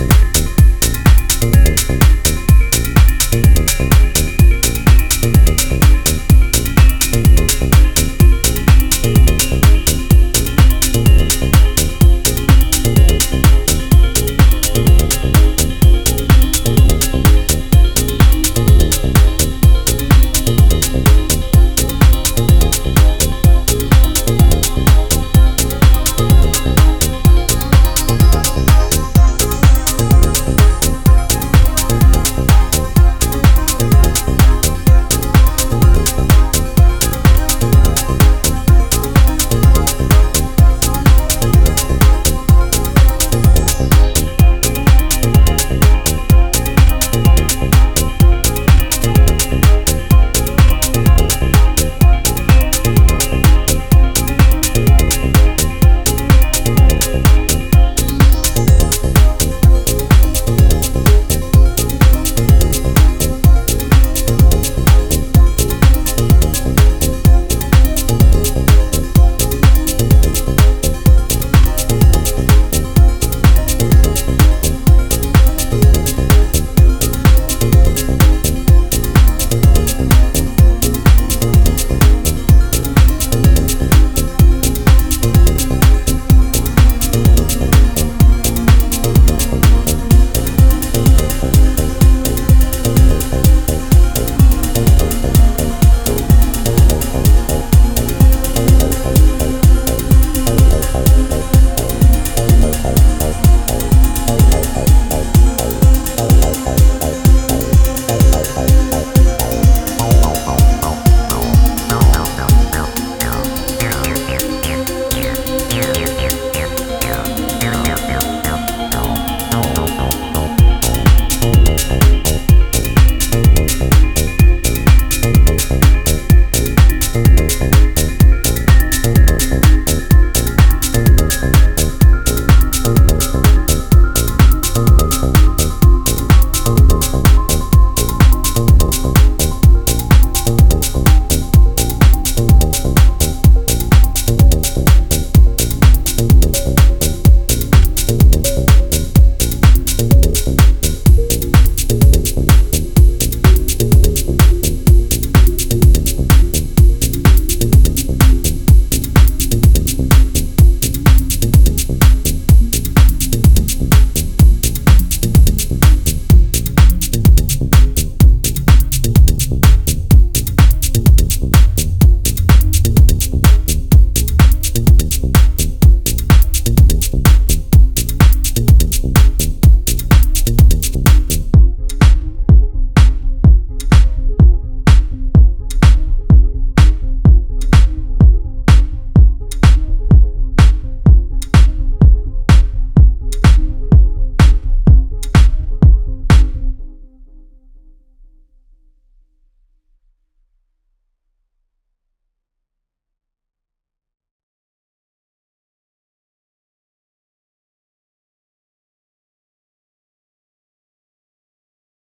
you